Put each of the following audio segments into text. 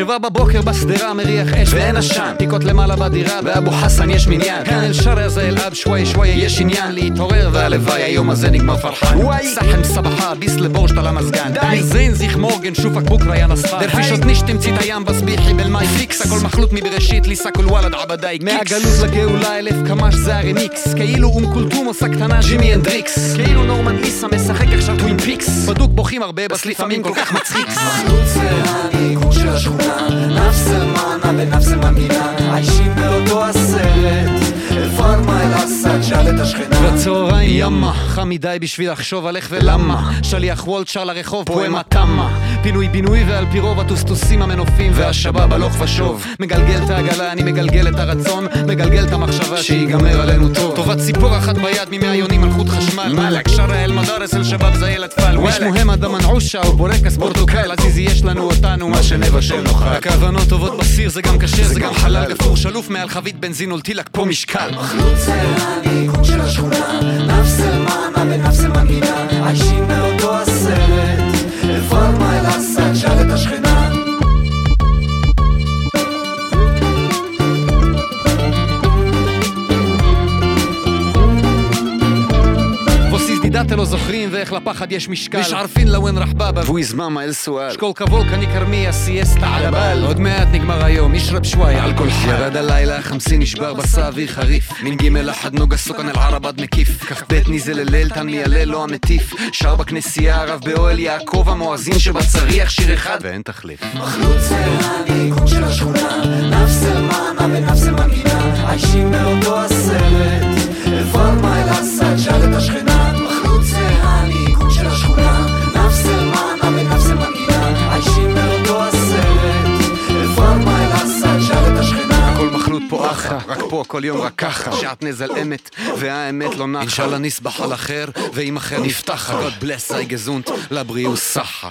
שבע בבוקר בשדרה מריח אש ואין עשן. פיקות למעלה בדירה באבו חסן יש מניין. כאן אל שרה זה אל אב שוואי שוואי יש עניין. להתעורר והלוואי היום הזה נגמר פרחן. סחם סבחה ביס לבורשט על המזגן. די. זין זיך מורגן שופק בוקרה יא נספן דרפישות נישט תמצית הים בסביחי בלמאי פיקס הכל מחלוט מבראשית. ליסה כל וואלד עבדי מהגלות לגאולה אלף קמ"ש זה הרמיקס כאילו אום כולתום עושה קטנה ג'ימי הנדריקס כאילו נורמן איסה משחק עכשיו טווין פיקס. בדוק בוכים הרבה בס לפעמים כל כך מצחיק. מחלוץ זה Același una Nafse man, ale nafse man mina Ai și pe o doasă Far mai lasă. שאל את השכנה. בצהריים ימה חם מדי בשביל לחשוב על איך ולמה. שליח וולט שר לרחוב פואמה. תמה. פינוי בינוי ועל פי רוב הטוסטוסים המנופים והשבב הלוך ושוב. מגלגל את העגלה אני מגלגל את הרצון. מגלגל את המחשבה שיגמר עלינו טוב. טובת ציפור אחת ביד ממאה יונים על חוט חשמל. מלאק שרה אל מדרס אל שבב זה ילד פל מש מוהם אדם מנעושה ובורקס פורטוקל עזיזי יש לנו אותנו מה שנבשל נאכל הכוונות טובות בסיר זה גם כשר זה גם חלל גפור שלוף מעל חבית בנזין ולטילק פה משקל. מחלוץ זה המנהיגות של השכונה. נפסלמן, אבן נפסלמן גינה, עיישים מאותו לא שלא זוכרים ואיך לפחד יש משקל. مش عارفين لوين راح بابا. ويزما סואל السؤال شكون كافولكا نكرمية سياستا על הבל עוד מעט נגמר היום, נשרב שוואי על כל חי ירד הלילה, חמסי נשבר בסע אוויר חריף מן ג' אחד נוגה סוכן אל ערבד מקיף כ"ב ניזל אל תן מיילל לא המטיף שר בכנסייה הרב באוהל יעקב המואזין שבצריח שיר אחד ואין תחליף. מחלוץ סלמני, קום של השכונה. נפסלמן, אבן נפסלמן גינה עיישים באותו הסרט. פה הכל יום רק ככה שעת נזל אמת, והאמת לא נחה. אינשאללה נסבח על אחר, ואם אחר נפתחה God bless sei gesund, לבריאות סחה.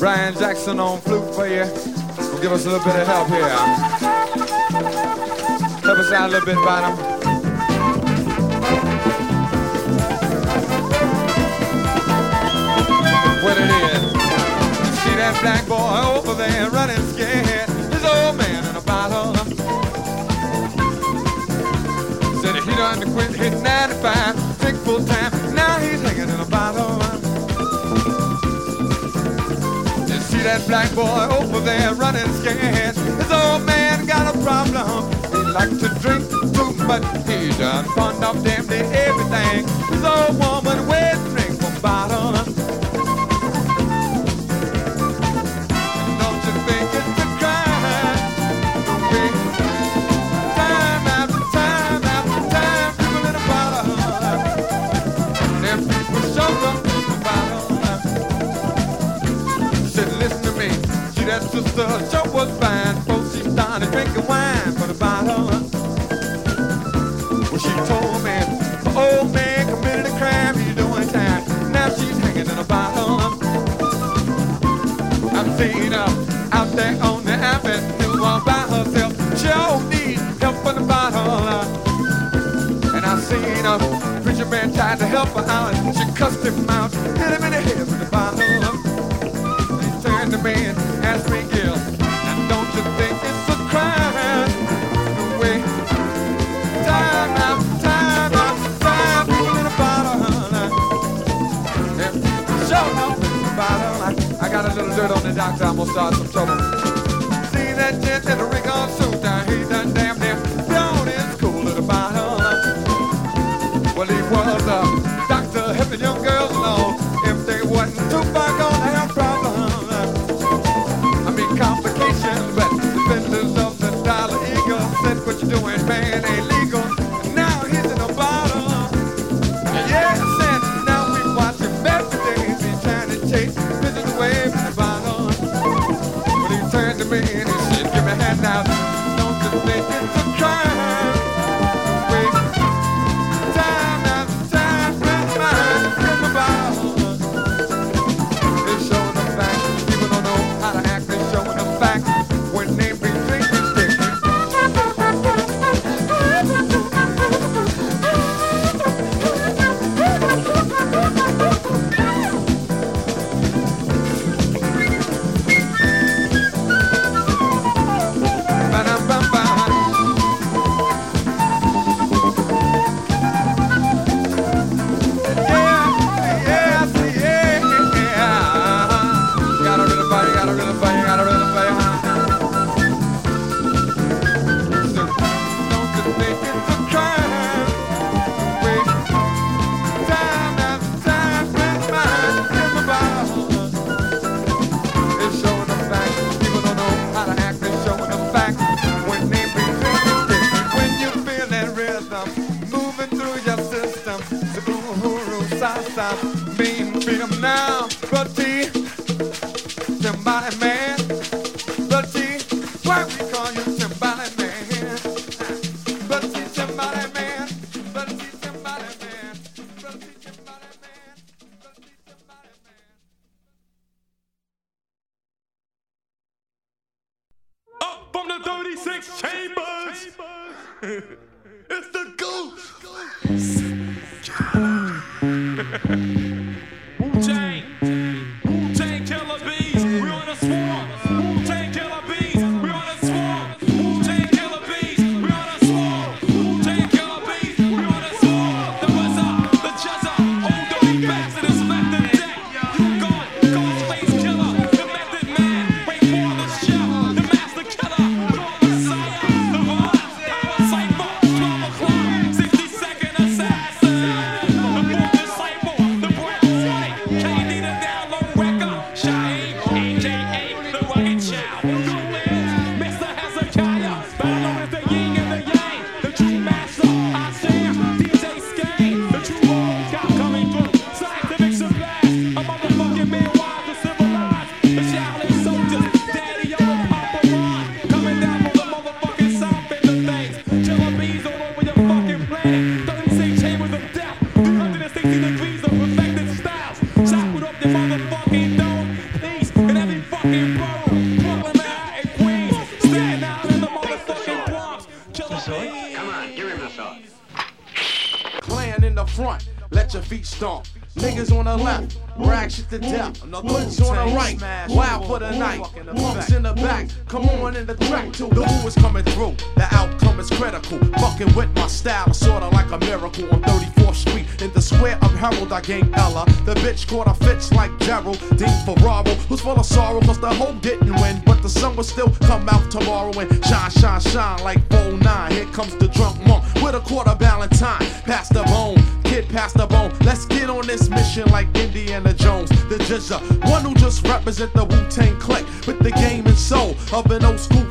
Brian Jackson on flute for you. Give us a little bit of help here. Help us out a little bit, Bottom. Black boy over there running scared. His old man got a problem. He like to drink too much. He done pawned off damn near everything. His old woman drinking wine for the bottle. Well, she told me old man committed a crime. He's doing time. Now she's hanging in a bottle. I've seen her out there on the avenue all by herself. She all needs help in the bottle. And I seen preacher man tried to help her out. She cussed him out, hit him in the head with the bottle. He turned to me and asked me, Gil, I'm gonna start some trouble. See that gent in the ring. Bitch caught a fits like Gerald. Dean Ferraro, who's full of sorrow, cause the hoe didn't win. But the sun will still come out tomorrow and shine, shine, shine like 09. Here comes the drunk monk with a quarter Valentine. Pass the bone, kid, pass the bone. Let's get on this mission like Indiana Jones, the Jizza. One who just represent the Wu Tang clique with the game and soul of an old school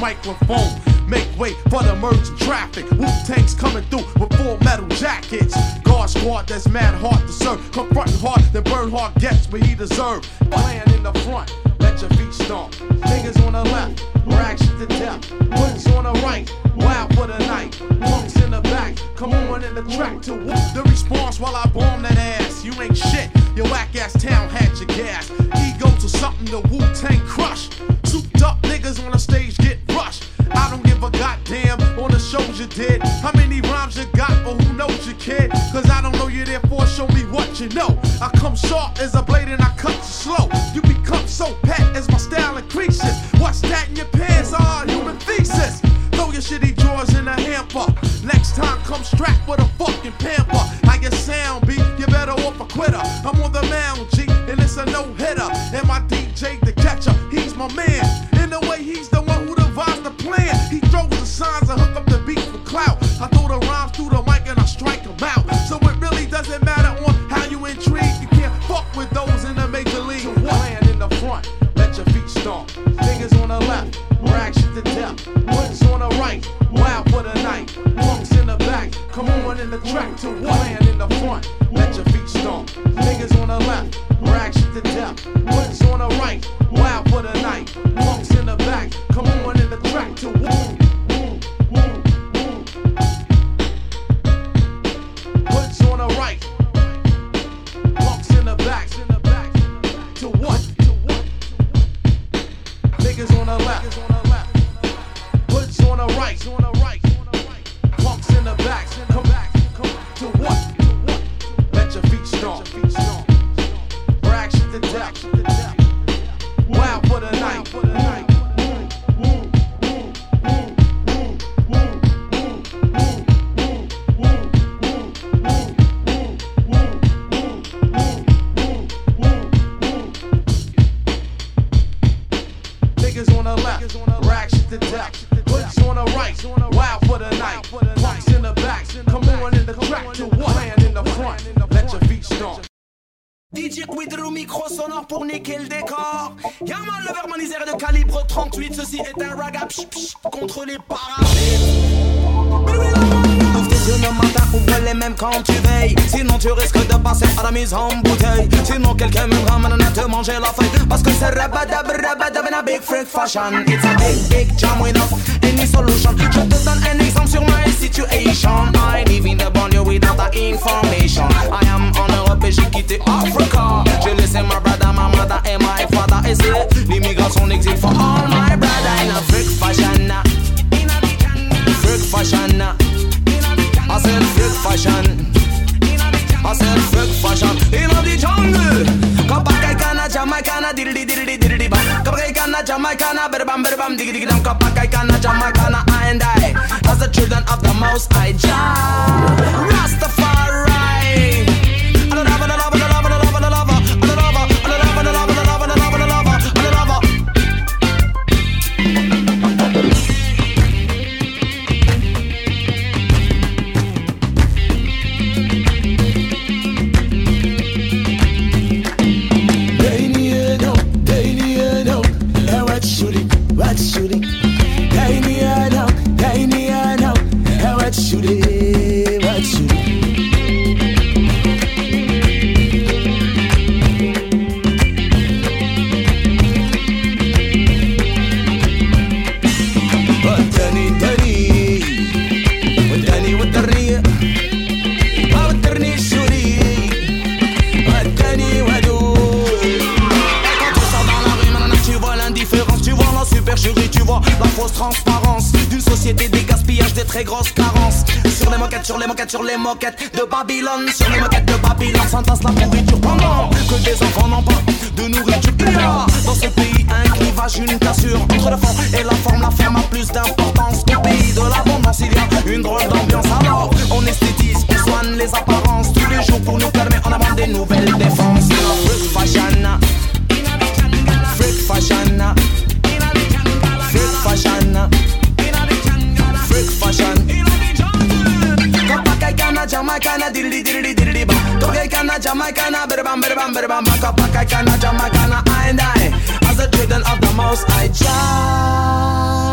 microphone. Make way for the merging traffic. Wu tanks coming through with full metal jackets. Guard squad that's mad hard to serve. Confronting hard, then burn hard gets what he deserve. Playing in the front, let your feet stomp. Niggas on the left, rag shit to death. Hoods on the right, wild for the night. Punks in the back, come on in the track to whoop the response while I bomb that ass. You ain't shit, your whack ass town had your gas. Ego to something the Wu Tang crush. Souped up niggas on the stage get rushed. I don't give a goddamn on the shows you did. How many rhymes you got, but who knows you, kid? Cause I don't know you, therefore show me what you know. I come sharp as a blade and I cut you slow. You become so pet as my style increases. What's that in your pants? Ah, human thesis. Throw your shitty drawers in a hamper. Next time, come strapped with a fucking pamper. How your sound be? You better off a quitter. I'm on the mound, G, and it's a no hitter. And my DJ, the catcher, he's my man. In the way, he's the one who devised the plan. He throws the signs and hook up the beat for clout. I throw the rhymes through the mic and I strike 'em out. So it really doesn't matter on how you intrigue. You can't fuck with those in the major league. Playing in the front, let your feet stomp. Niggas on the left, rag shit to death. Hoods on the right, wild for the night. Punks in the back, come on in the track to playing in the front, let your feet stomp. Niggas on the left, rag shit to death. Hoods on the right, fashion. It's a big, Jamaicana better bam better bam diggy diggy dam. Kapakai kana Jamaicana I and I. As the children of the Most High Jah. Rastafari. Sur les moquettes, sur les moquettes, de Babylone, sur les moquettes de Babylone, s'entasse la pourriture pendant que des enfants n'ont pas de nourriture. Dans ce pays un clivage, une cassure entre le fond et la forme. La forme a plus d'importance qu'au pays de l'abondance. Il y a une drôle d'ambiance, alors on esthétise, on soigne les apparences tous les jours pour nous permettre en avant des nouvelles défenses. Freak fashion. Freak fashion. Fashion. Freak fashion. Jamaicana, diddly diddly diddly ba. Togaicana, Jamaicana, berbam berbam berbam, baka baka, Jamaicana, I and I. As the children of the most, I jump.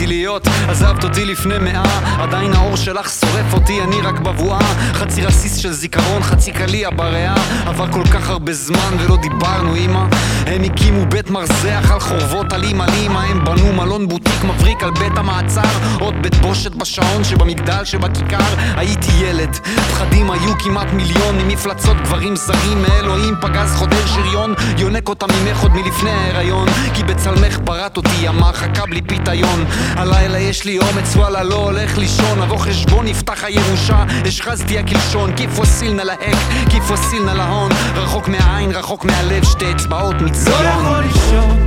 שגדלתי להיות עזבת אותי לפני מאה, עדיין האור שלך שורף אותי, אני רק בבואה. חצי רסיס של זיכרון, חצי קליע בריאה. עבר כל כך הרבה זמן ולא דיברנו אימא הם הקימו בית מרזח על חורבות על אימא לאמא הם בנו מלון בוטיק מבריק על בית המעצר. עוד בית בושת בשעון שבמגדל שבכיכר. הייתי ילד פחדים היו כמעט מיליון. ממפלצות גברים זרים מאלוהים פגז חודר שריון. יונק אותה ממך עוד מלפני ההיריון. כי בצלמך בראת אותי המרחקה בלי פיתיון הלילה יש לי אומץ וואלה לא הולך לישון. אבוא חשבון נפתח הירושה השחזתי הקלשון. כיף וסיל נא להק כיף וסיל נא להון רחוק מהעין רחוק מהלב שתי אצבעות לא מציון יכול לישון.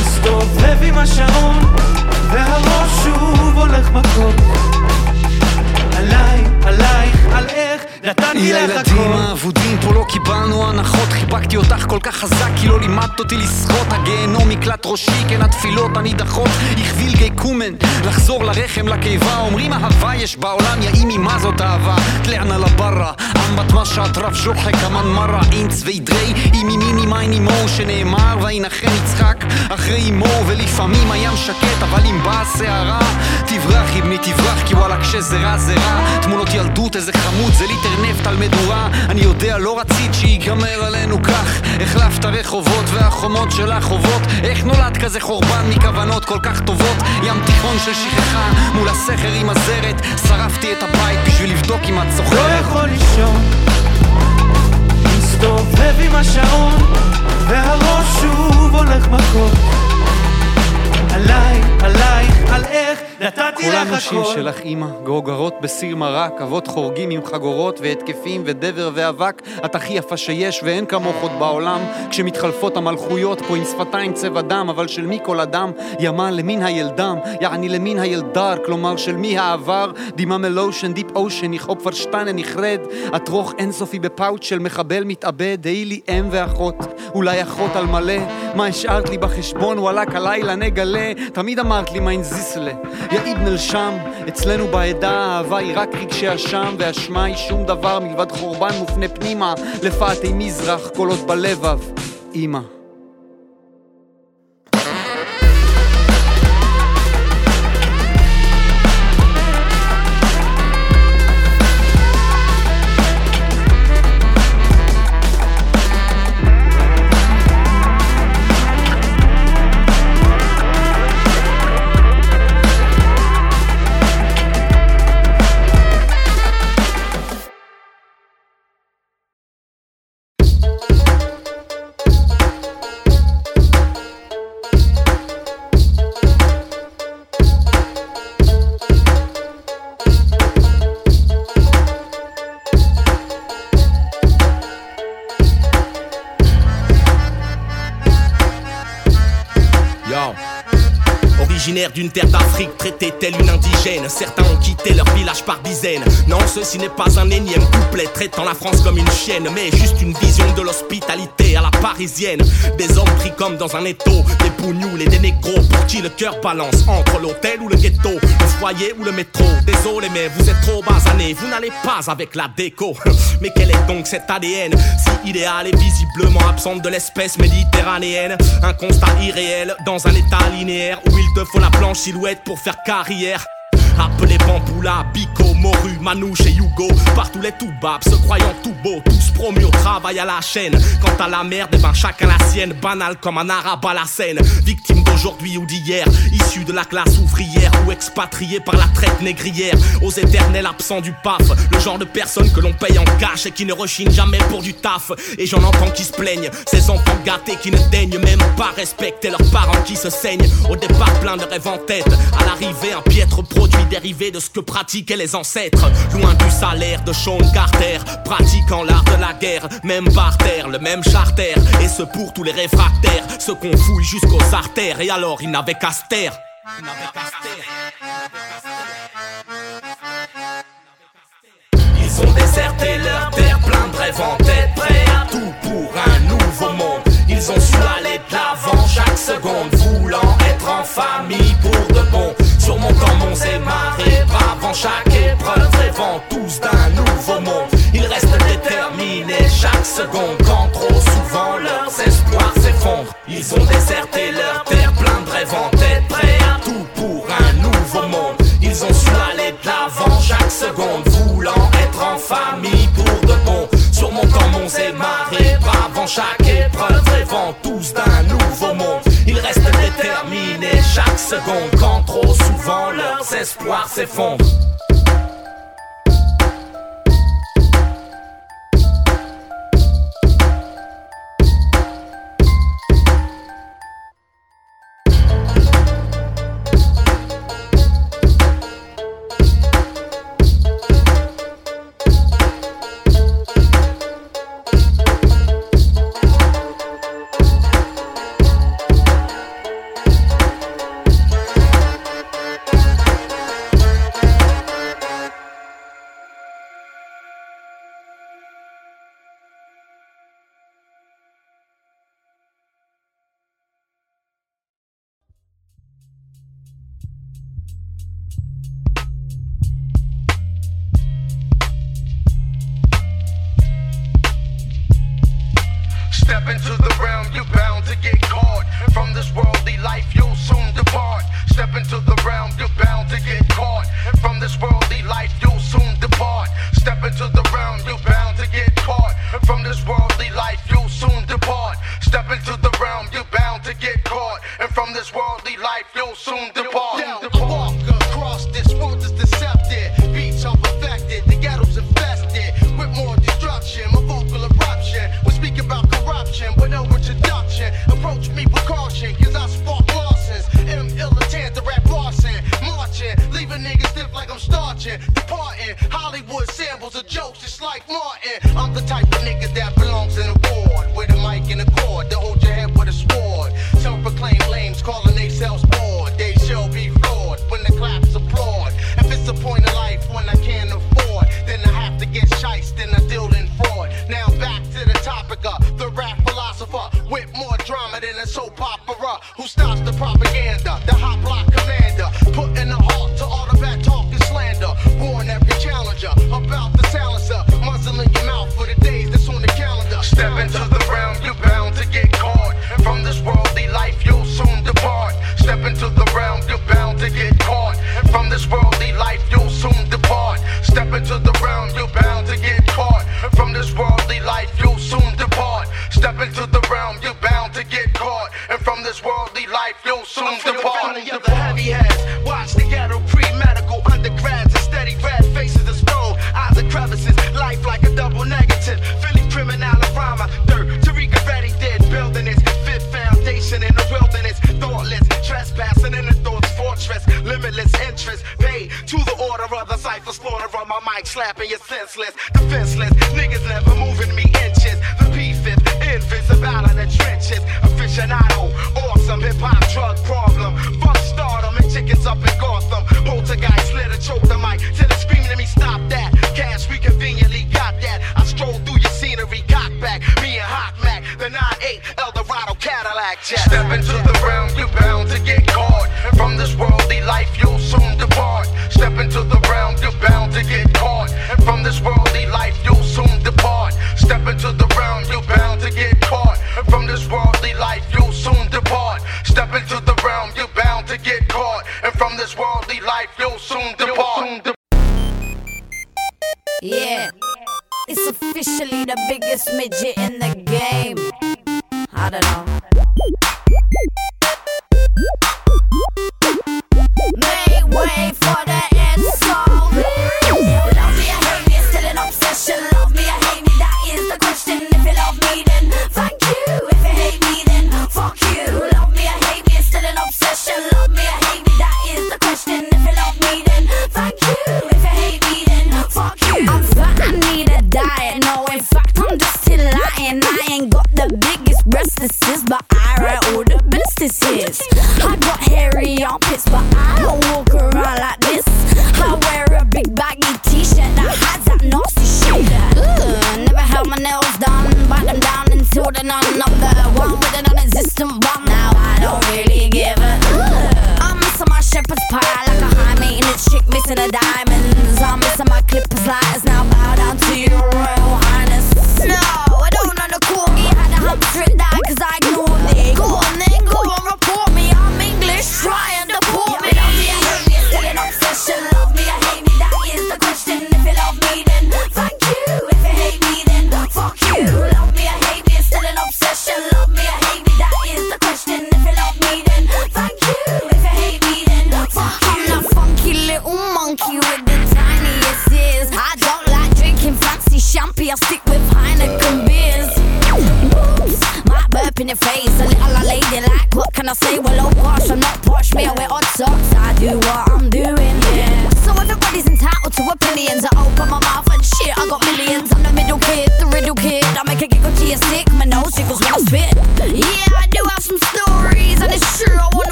מסתובב עם השעון והראש שוב הולך מכות. עליי, עלייך, על איך נתתי לך הכל. לילדים האבודים פה לא קיבלנו הנחות, חיבקתי אותך כל כך חזק כי לא לימדת אותי לשחות, הגיהנום מקלט ראשי, כן התפילות הנידחות, הכביל גיא קומן, לחזור לרחם, לקיבה, אומרים אהבה יש בעולם, יא אימי מה זאת אהבה, תלענה לברה, אמבט מה שאטרף ז'וחק, אמן מרה, אינץ וידרי, אימי מיני מיין אימו, שנאמר וינחם יצחק אחרי אימו, ולפעמים הים שקט, אבל אם באה הסערה, תברח, אבני תברח, כי וואלה כשזה רע זה רע, תמונות ילדות, איזה חמוד, זה ליטר נפט על מדורה. אני יודע לא רצית שיגמר עלינו כך. החלפת רחובות והחומות של החובות. איך נולד כזה חורבן מכוונות כל כך טובות? ים תיכון של שכחה מול הסכר עם הזרת. שרפתי את הבית בשביל לבדוק אם את לא זוכרת יכול לישון הכל. שלך אימא, גרוגרות בסיר מרק, אבות חורגים עם חגורות והתקפים ודבר ואבק, את הכי יפה שיש ואין כמוך עוד בעולם, כשמתחלפות המלכויות פה עם שפתיים צבע דם, אבל של מי כל אדם? ימה למין הילדם, יעני למין הילדר, כלומר של מי העבר? דימה מלושן, דיפ אושן, יכאוב פרשטנה נכרד, את רוך אינסופי בפאוץ' של מחבל מתאבד, היי לי אם ואחות, אולי אחות על מלא, מה השארת לי בחשבון, וואלכ הלילה נגלה, תמיד אמרת לי מיין זיסלה, יא איבן שם, אצלנו בעדה האהבה היא רק רגשי אשם, ואשמה היא שום דבר מלבד חורבן מופנה פנימה, לפאתי מזרח, קולות בלבב, אמא. D'une terre d'Afrique, traitée telle une indigène. Certains ont quitté leur village par dizaines. Non, ceci n'est pas un énième couplet traitant la France comme une chienne, mais juste une vision de l'hospitalité à la parisienne. Des hommes pris comme dans un étau, des bougnoules et des négros pour qui le cœur balance entre l'hôtel ou le ghetto, le foyer ou le métro. Désolé, mais vous êtes trop basané, vous n'allez pas avec la déco. Mais quel est donc cet ADN si idéal et visiblement absente de l'espèce méditerranéenne Un constat irréel dans un état linéaire où il faut la blanche silhouette pour faire carrière. Appelez Bamboula, Bico, Moru, Manouche et Hugo. Partout les tout babs, se croyant tout beau Tous promus au travail à la chaîne. Quant à la merde, ben chacun la sienne. Banal comme un arabe à la scène. Victime d'aujourd'hui ou d'hier. Issu de la classe ouvrière Ou expatrié par la traite négrière. Aux éternels absents du PAF. Le genre de personne que l'on paye en cash Et qui ne rechigne jamais pour du taf. Et j'en entends qui se plaignent. Ces enfants gâtés qui ne daignent même pas respecter leurs parents qui se saignent. Au départ plein de rêves en tête. À l'arrivée un piètre produit dérivé de ce que pratiquaient les Loin du salaire de Sean Carter, pratiquant l'art de la guerre, même par terre, le même charter. Et ce pour tous les réfractaires, ceux qu'on fouille jusqu'aux artères. Et alors ils n'avaient qu'à se taire. Ils qu'à se. Ils ont déserté leur terre, plein de rêves en tête, prêts à tout pour un nouveau monde. Ils ont su aller de l'avant chaque seconde, voulant être en famille pour de bon. Surmontant monts et marées, bravant chaque épreuve, rêvant tous d'un nouveau monde. Ils restent déterminés chaque seconde, quand trop souvent leurs espoirs s'effondrent. Ils ont déserté leur terre, plein de rêves en tête, prêts à tout pour un nouveau monde. Ils ont su aller de l'avant chaque seconde, voulant être en famille pour de bon. Surmontant monts et marées, bravant chaque déterminés chaque seconde, quand trop souvent leurs espoirs s'effondrent. You're bound to get caught. From this worldly life, you'll soon depart. Step into the realm, you're bound to get caught. From this worldly life, you'll soon depart. Step into the realm, you're bound to get caught. From this worldly life, you'll soon depart. Step into the realm, you're bound to get caught. And from this worldly life, you'll soon depart. Walk departing. Hollywood samples of jokes, just like Martin. I'm Yeah. It's officially the biggest midget in the game. I don't know. Make wave.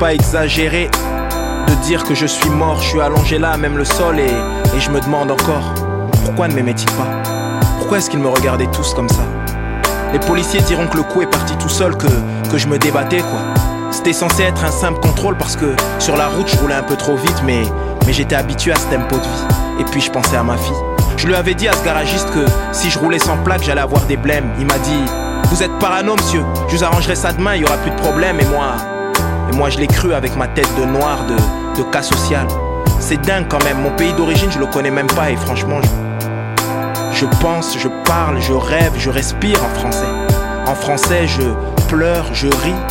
Pas exagéré de dire que je suis mort, je suis allongé là, même le sol, et, je me demande encore, pourquoi ne m'aimaient-ils pas? Pourquoi est-ce qu'ils me regardaient tous comme ça? Les policiers diront que le coup est parti tout seul, que, je me débattais, quoi. C'était censé être un simple contrôle parce que sur la route je roulais un peu trop vite, mais, mais j'étais habitué à ce tempo de vie. Et puis je pensais à ma fille. Je lui avais dit à ce garagiste que si je roulais sans plaque, j'allais avoir des blèmes. Il m'a dit Vous êtes parano, monsieur, je vous arrangerai ça demain, il y aura plus de problème. Et moi, et moi je l'ai cru avec ma tête de noir, de, cas social. C'est dingue quand même, mon pays d'origine je le connais même pas et franchement je, je pense, je parle, je rêve, je respire en français. En français je pleure, je ris,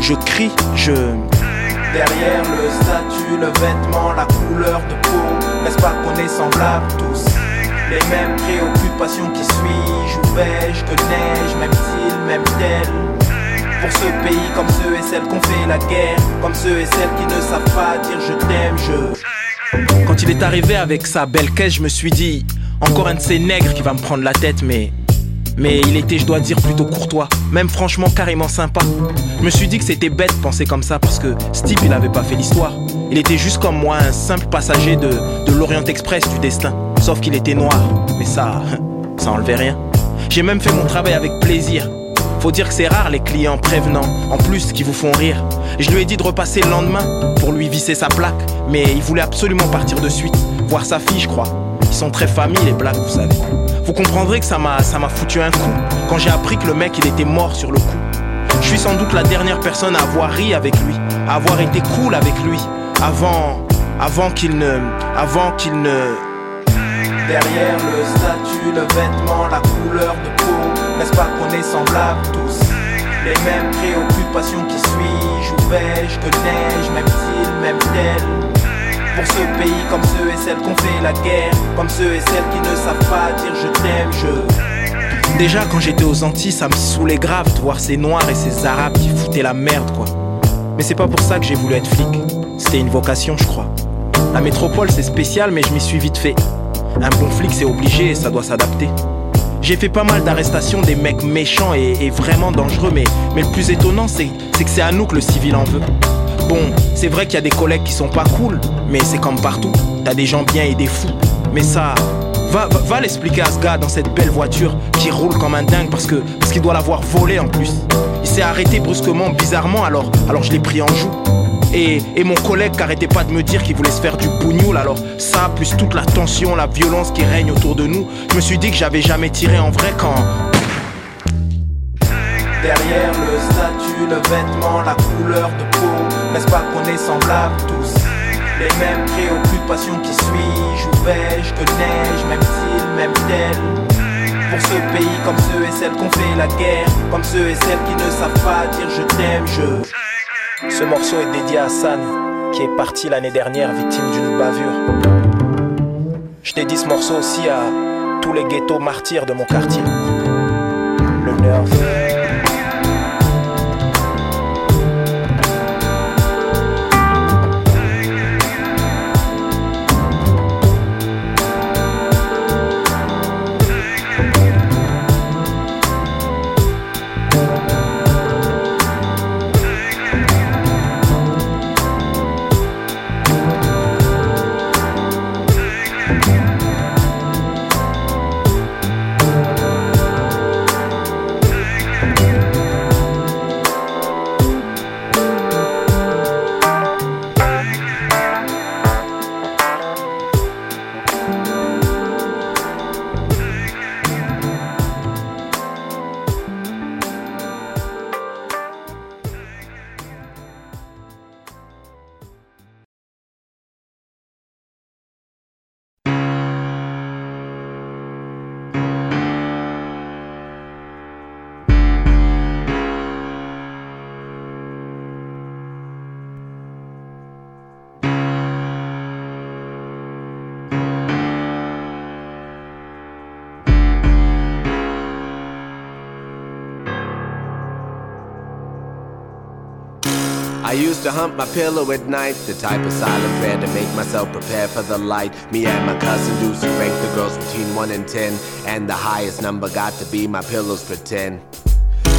je crie, je... Derrière le statut, le vêtement, la couleur de peau, n'est-ce pas qu'on est semblables tous? Les mêmes préoccupations qui suis-je, où vais-je, que neige, même-t-il, même-t-elle pour ce pays comme ceux et celles qu'on fait la guerre Comme ceux et celles qui ne savent pas dire je t'aime, je... Quand il est arrivé avec sa belle caisse, je me suis dit Encore un de ces nègres qui va me prendre la tête, mais... Mais il était, je dois dire, plutôt courtois, même franchement carrément sympa. Je me suis dit que c'était bête de penser comme ça parce que Steve, il avait pas fait l'histoire. Il était juste comme moi, un simple passager de, de l'Orient Express du destin. Sauf qu'il était noir, mais ça, ça enlevait rien. J'ai même fait mon travail avec plaisir. Faut dire que c'est rare les clients prévenants, en plus qui vous font rire. Je lui ai dit de repasser le lendemain pour lui visser sa plaque, mais il voulait absolument partir de suite, voir sa fille, je crois. Ils sont très familles les blacks, vous savez. Vous comprendrez que ça m'a ça m'a foutu un coup quand j'ai appris que le mec il était mort sur le coup. Je suis sans doute la dernière personne à avoir ri avec lui, à avoir été cool avec lui, avant avant qu'il ne avant qu'il ne Derrière le statut, le vêtement, la couleur de n'est-ce pas qu'on est semblables tous? Les mêmes préoccupations qui suis-je, où vais-je, que même-t-il, même-t-elle Pour ce pays comme ceux et celles qu'on fait la guerre, comme ceux et celles qui ne savent pas dire je t'aime, je... Déjà quand j'étais aux Antilles, ça me saoulait grave de voir ces noirs et ces arabes qui foutaient la merde quoi. Mais c'est pas pour ça que j'ai voulu être flic, c'était une vocation je crois. La métropole c'est spécial mais je m'y suis vite fait. Un bon flic c'est obligé et ça doit s'adapter. J'ai fait pas mal d'arrestations des mecs méchants et, vraiment dangereux, mais, le plus étonnant c'est que c'est à nous que le civil en veut. Bon, c'est vrai qu'il y a des collègues qui sont pas cool, mais c'est comme partout. T'as des gens bien et des fous. Mais ça, va, va, va l'expliquer à ce gars dans cette belle voiture qui roule comme un dingue parce que parce qu'il doit l'avoir volée en plus. Il s'est arrêté brusquement, bizarrement, alors, alors je l'ai pris en joue. Et, mon collègue qui arrêtait pas de me dire qu'il voulait se faire du bougnoul, alors ça, plus toute la tension, la violence qui règne autour de nous, je me suis dit que j'avais jamais tiré en vrai quand. Derrière le statut, le vêtement, la couleur de peau, n'est-ce pas qu'on est semblables tous? Les mêmes préoccupations qui suis-je, où vais-je, que neige, même-t-il, même-t-elle pour ce pays comme ceux et celles qu'on fait la guerre Comme ceux et celles qui ne savent pas dire je t'aime, je... Ce morceau est dédié à San, qui est parti l'année dernière victime d'une bavure. Je dédie ce morceau aussi à tous les ghettos martyrs de mon quartier. Le Nerf. Used to hump my pillow at night, the type of silent prayer to make myself prepare for the light. Me and my cousin Deuce ranked the girls between 1 and 10, and the highest number got to be my pillows for 10.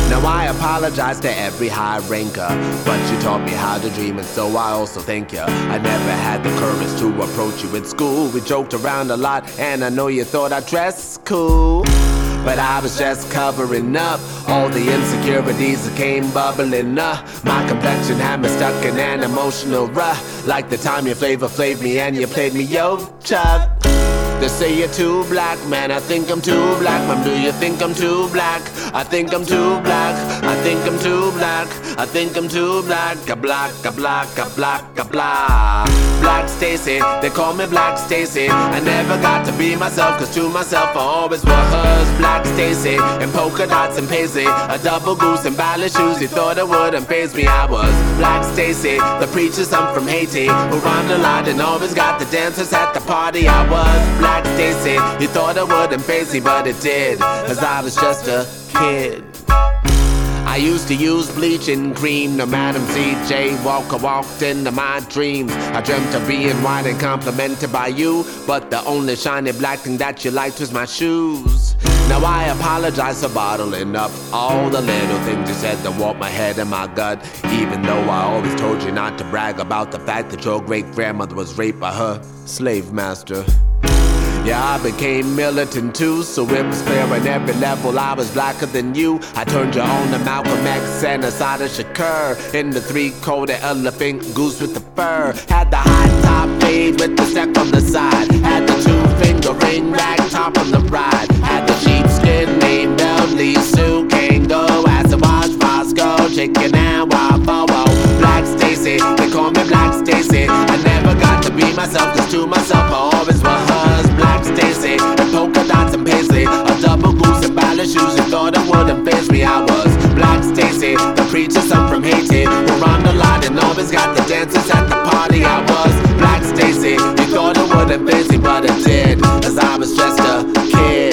Now I apologize to every high ranker, but you taught me how to dream, and so I also thank you. I never had the courage to approach you at school. We joked around a lot, and I know you thought I dressed cool. But I was just covering up all the insecurities that came bubbling up. My complexion had me stuck in an emotional rut, like the time you flavor flaved me and you played me yo Chuck. They say you're too black, man. I think I'm too black, man. Do you think I'm too black? I think I'm too black. I think I'm too black. I think I'm too black. A black, a black, a black, a black. Black Stacy, they call me Black Stacy. I never got to be myself, cause to myself I always was Black Stacy. In polka dots and paisley, a double goose and ballet shoes. You thought it wouldn't phase me, I was Black Stacy, the preacher son from Haiti, who rhymed a lot and always got the dancers at the party. I was Black Stacy. You thought it wouldn't me, but it did, cause I was just a kid. I used to use bleaching cream. The Madam CJ Walker walked into my dreams. I dreamt of being white and complimented by you. But the only shiny black thing that you liked was my shoes. Now I apologize for bottling up all the little things you said that warped my head and my gut. Even though I always told you not to brag about the fact that your great grandmother was raped by her slave master. Yeah, I became militant too, so it was clear on every level I was blacker than you. I turned you on to Malcolm X and Asada Shakur. In the three-coated elephant goose with the fur. Had the high top fade with the stack on the side. Had the two-finger ring rag top on the ride. Had the sheepskin named Belly Sue Kango. As it was Roscoe, chicken and waffle. Black Stacy, they call me Black Stacy. I never got to be myself, cause to myself I always was Black Stacy. And polka dots and paisley. A double goose and ballet shoes. You thought it wouldn't phase me, I was Black Stacy. The preacher son from Haiti. Who rhymed a lot and always got the dancers at the party. I was Black Stacy. You thought it wouldn't phase me, but it did. Cause I was just a kid.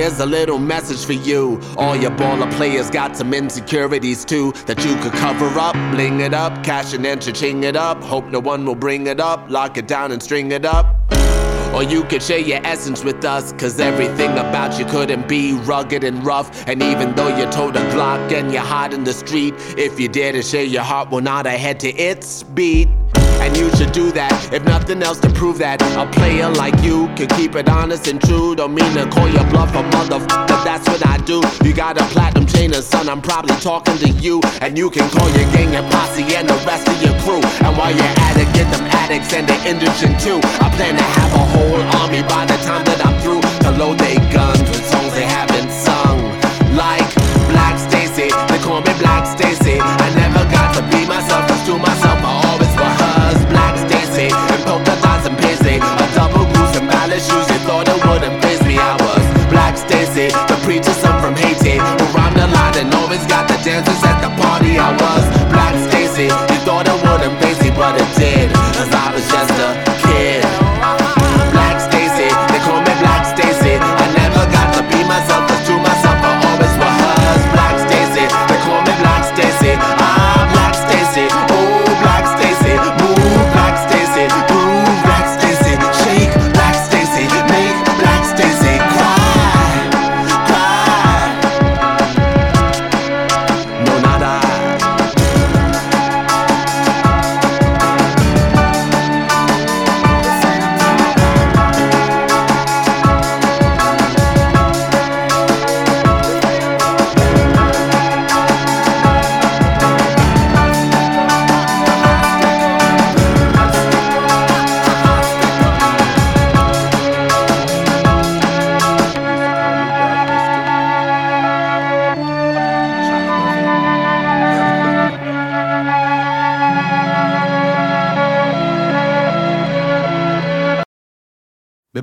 Here's a little message for you. All your baller players got some insecurities too that you could cover up, bling it up, cash and enter, ching it up. Hope no one will bring it up, lock it down and string it up. Or you could share your essence with us, cause everything about you couldn't be rugged and rough. And even though you told a Glock and you're hot in the street, if you dare to share your heart, we'll nod our head to its beat. And you should do that, if nothing else to prove that a player like you can keep it honest and true. Don't mean to call your bluff a motherfucker, that's what I do. You got a platinum chain and son, I'm probably talking to you. And you can call your gang and posse and the rest of your crew. And while you're at it, get them addicts and the indigent too. I plan to have a whole army by the time that I'm through to load their guns with songs they haven't sung. Like Black Stacy, they call me Black Stacy. I never got to be myself, cause to myself I was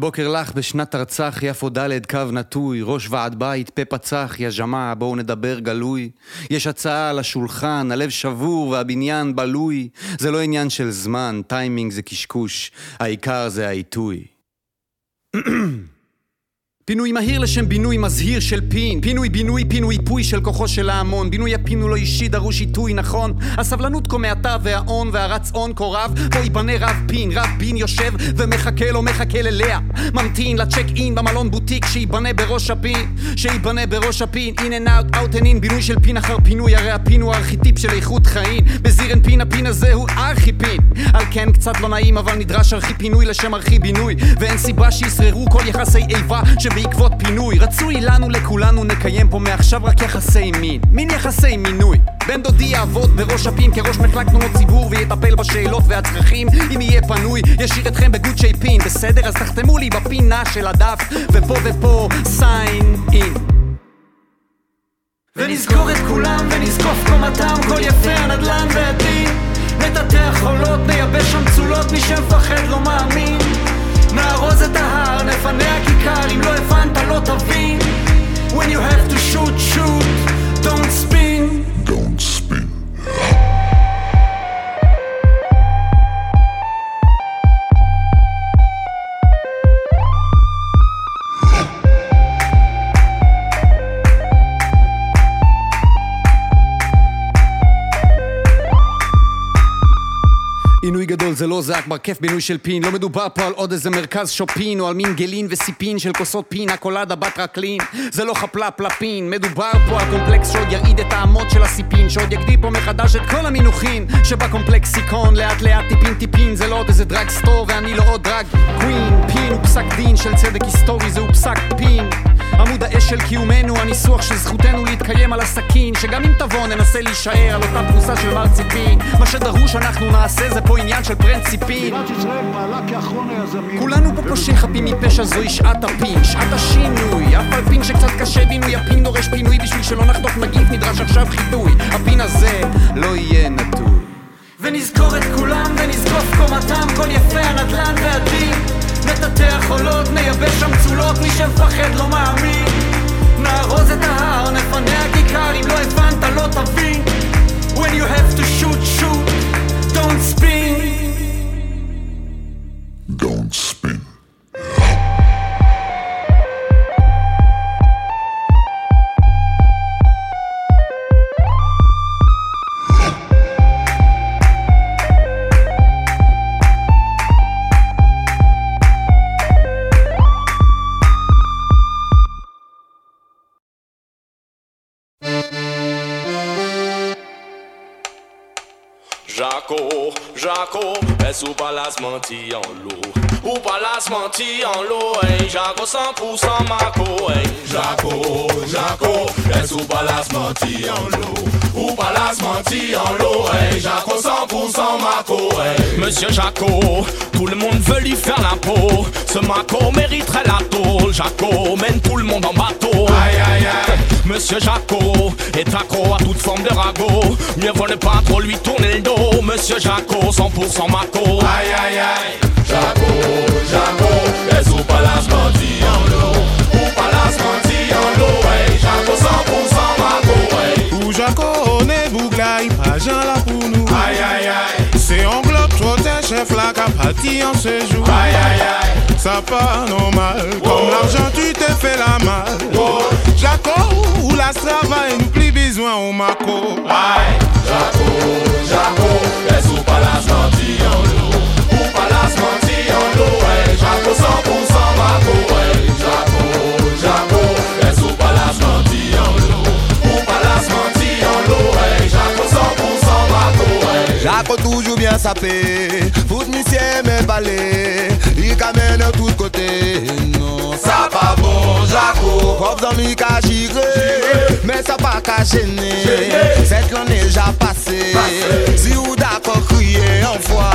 בבוקר לך בשנת תרצח, יפו ד' קו נטוי, ראש ועד בית, פה פצח, יא ג'מאעה, בואו נדבר גלוי. יש הצעה על השולחן, הלב שבור והבניין בלוי. זה לא עניין של זמן, טיימינג זה קשקוש, העיקר זה העיתוי. פינוי מהיר לשם בינוי מזהיר של פין. פינוי בינוי פינוי פוי של כוחו של ההמון. בינוי הפינו לא אישי דרוש עיתוי נכון? הסבלנות כה מעטה וההון והרצון כה רב פה ייבנה רב פין רב פין יושב ומחכה לו מחכה ללאה. ממתין לצ'ק אין במלון בוטיק שייבנה בראש הפין שייבנה בראש הפין. אין אנד אאוט אאוט אנד אין בינוי של פין אחר פינוי. הרי הפין הוא ארכיטיפ של איכות חיים. בזירן פין הפין הזה הוא ארכי פין על כן קצת לא נעים אבל נדרש ארכי פינוי לשם ארכי בינוי ואין סיבה שישררו כל יחסי איבה שבעקבות פינוי. רצוי לנו לכולנו נקיים פה מעכשיו רק יחסי מין. מין יחסי מינוי. בן דודי יעבוד בראש הפין כראש מחלק תלונות ציבור ויטפל בשאלות והצרכים. אם יהיה פנוי ישאיר אתכם בגוד שי פין בסדר אז תחתמו לי בפינה של הדף ופה ופה סיין אין ונזכור את כולם ונזקוף קומתם כל יפי הנדלן והדין. נטטח חולות, נייבש שם צולות מי שמפחד לא מאמין נארוז את ההר, נפנה הכיכר אם לא הבנת לא תבין When you have to shoot, shoot Don't spin Don't spin גדול זה לא זעק מרכף בינוי של פין. לא מדובר פה על עוד איזה מרכז שופין או על מין גלין וסיפין של כוסות פינה קולדה בת רקלין. זה לא חפלפ לפין מדובר פה על קומפלקס שעוד ירעיד את האמות של הסיפין שעוד יגדיל פה מחדש את כל המינוחים שבקומפלקסיקון לאט לאט טיפין טיפין זה לא עוד איזה דרג סטור ואני לא עוד דרג קווין. פין הוא פסק דין של צדק היסטורי זהו פסק פין. עמוד האש של קיומנו, הניסוח של זכותנו להתקיים על הסכין שגם אם תבוא ננסה להישאר על אותה פרוסה של מרציפין. מה שדרוש אנחנו נעשה זה פה עניין של פרינציפין כולנו פה פושעי חפים מפשע זוהי שעת הפין, שעת השינוי. אף על פין שקצת קשה בינוי הפין דורש פינוי בשביל שלא נחטוף נגיף נדרש עכשיו חיטוי. הפין הזה לא יהיה נטוי. ונזכור את כולם ונזקוף קומתם כל יפי הנדלן והדין. נטטח חולות, נייבש שם צולות מי שמפחד לא מאמין. נארוז את ההר, נפנה הכיכר אם לא הבנת לא תבין. When you have to shoot, shoot don't speak. Jaco, Jaco, est-ce ou pas la menti en l'eau Ou pas la menti en l'eau, hey, Jaco 100% Maco, hey. Jaco, Jaco, est-ce ou pas la menti en l'eau? Ou pas la menti en l'eau, hey, Jaco 100% Maco, hey. Monsieur Jaco, tout le monde veut lui faire la peau. Ce Maco mériterait la tôle. Jaco mène tout le monde en bateau. Aïe aïe aïe. Monsieur Jaco est accro à toute forme de ragot. Mieux vaut ne pas trop lui tourner le dos. Monsieur Jaco, 100% Maco Aïe aïe aïe. Jaco, on est bouglaï, pas Jean là pour nous. Aïe aïe aïe. C'est en globe, trop tes chef là qu'a parti en ce jour. Aïe aïe aïe. Ça pas normal Comme l'argent tu t'es fait la mal. Jaco, ou la travail, nous plus besoin au Maco Aïe. Jaco, Jaco, est ou pas la menti en l'eau. Ou pas la en l'eau hey, Jaco 100% Maco hey. Jaco, Jaco toujours bien sapé, foot monsieur mais balé, il camène de tous côtés. Non, ça pas bon, Jaco. Pauvre dans mi ka chiré, mais ça pas qu'à gêner. Cette l'année déjà passée, si ou d'accord crier en fois.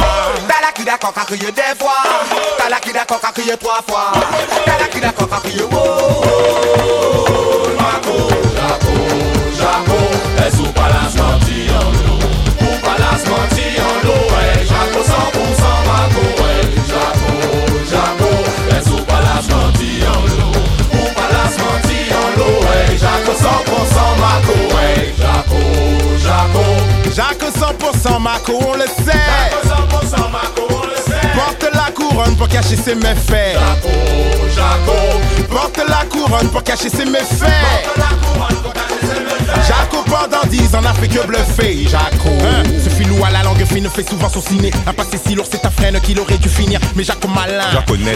T'as la qui d'accord qu'à crier des fois, t'as la qui d'accord qu'à crier trois fois, t'as la qui d'accord qu'à crier. 100% Marco, on le sait. Jaco 100% Marco, on le sait. Porte la couronne pour cacher ses méfaits. Jaco, Jaco. Porte la couronne pour cacher ses méfaits. Porte la couronne pour cacher ses méfaits. Jaco pendant 10 ans n'a fait que bluffer. Jaco, hein, ce filou à la langue fine fait souvent son ciné. Un passé si lourd, c'est ta freine qu'il aurait dû finir. Mais Jaco malin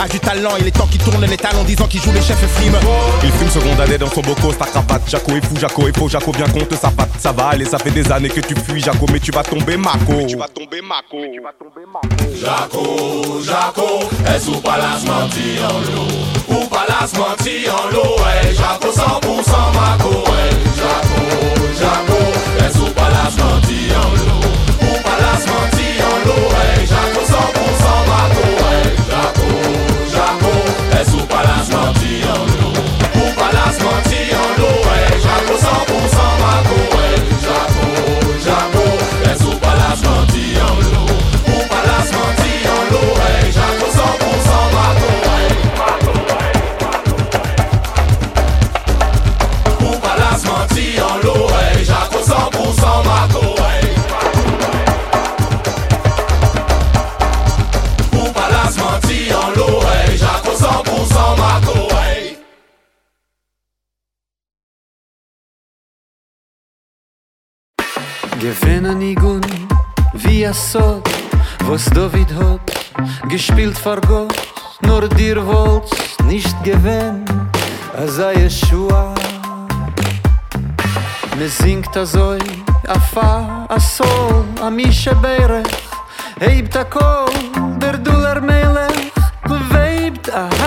a du talent. Il est temps qu'il tourne les talons, disant qu'il joue les chefs frime. Il fume ce gondadet dans son boco, sa cravate. Jaco est fou, Jaco est faux, Jaco bien compte sa patte. Ça va aller, ça fait des années que tu fuis, Jaco, mais tu vas tomber Mako. Tu vas tomber Mako. Jaco, Jaco, est-ce ou pas la menti en l'eau? Ou pas la menti en l'eau, ouais Jaco 100% Marco, ouais Jaco, Jaco, est-ce ou pas la menti en l'eau Ou pas la menti en l'eau, ouais Jaco 100% Marco, ouais Jaco, Jaco, en Gewinn an Igun, wie a Sod, was David hat, gespielt vor Gott, nur dir wollt's nicht gewinn, a sei Yeshua. Me singt a zoi, a fa, a sol, a mische Beirech, hebt a kol, der Duller Melech, webt a Halleluja.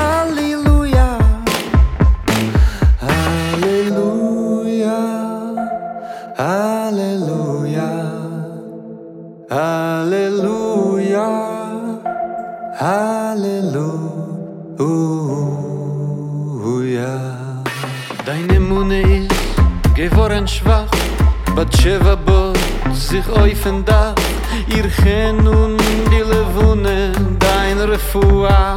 Halleluja. Deine Munde ist geworden schwach, bat Sheva bot sich öffnen Dach, ihr Chen und die Levune, dein Refua.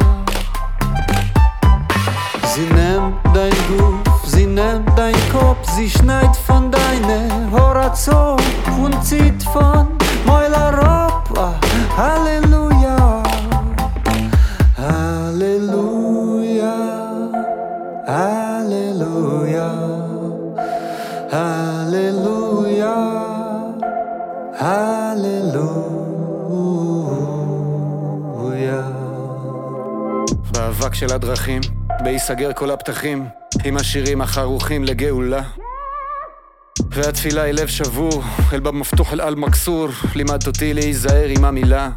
Sie nimmt dein Ruf, sie nimmt dein Kopf, sie schneit von deine Horizont und zieht von Moila Ropa. Halleluja, באבק של הדרכים, בהיסגר כל הפתחים, עם השירים החרוכים לגאולה. והתפילה היא לב שבור, אל במפתוח אל על מקסור, לימדת אותי להיזהר עם המילה.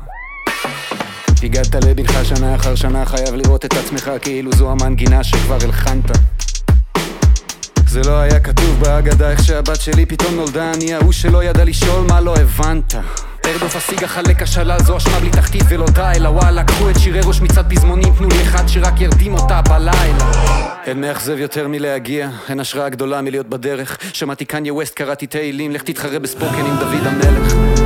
הגעת לבנך שנה אחר שנה, חייב לראות את עצמך כאילו זו המנגינה שכבר הלחנת. זה לא היה כתוב בהגדה איך שהבת שלי פתאום נולדה, אני ההוא שלא ידע לשאול מה לא הבנת. ארדוף השיג החלק השלל זו אשמה בלי תחתית ולא די אלא וואלה קחו את שירי ראש מצד פזמונים תנו לי אחד שרק ירדים אותה בלילה. אין מאכזב יותר מלהגיע אין השראה גדולה מלהיות בדרך. שמעתי קניה ווסט קראתי תהילים לך תתחרה בספוקן עם דוד המלך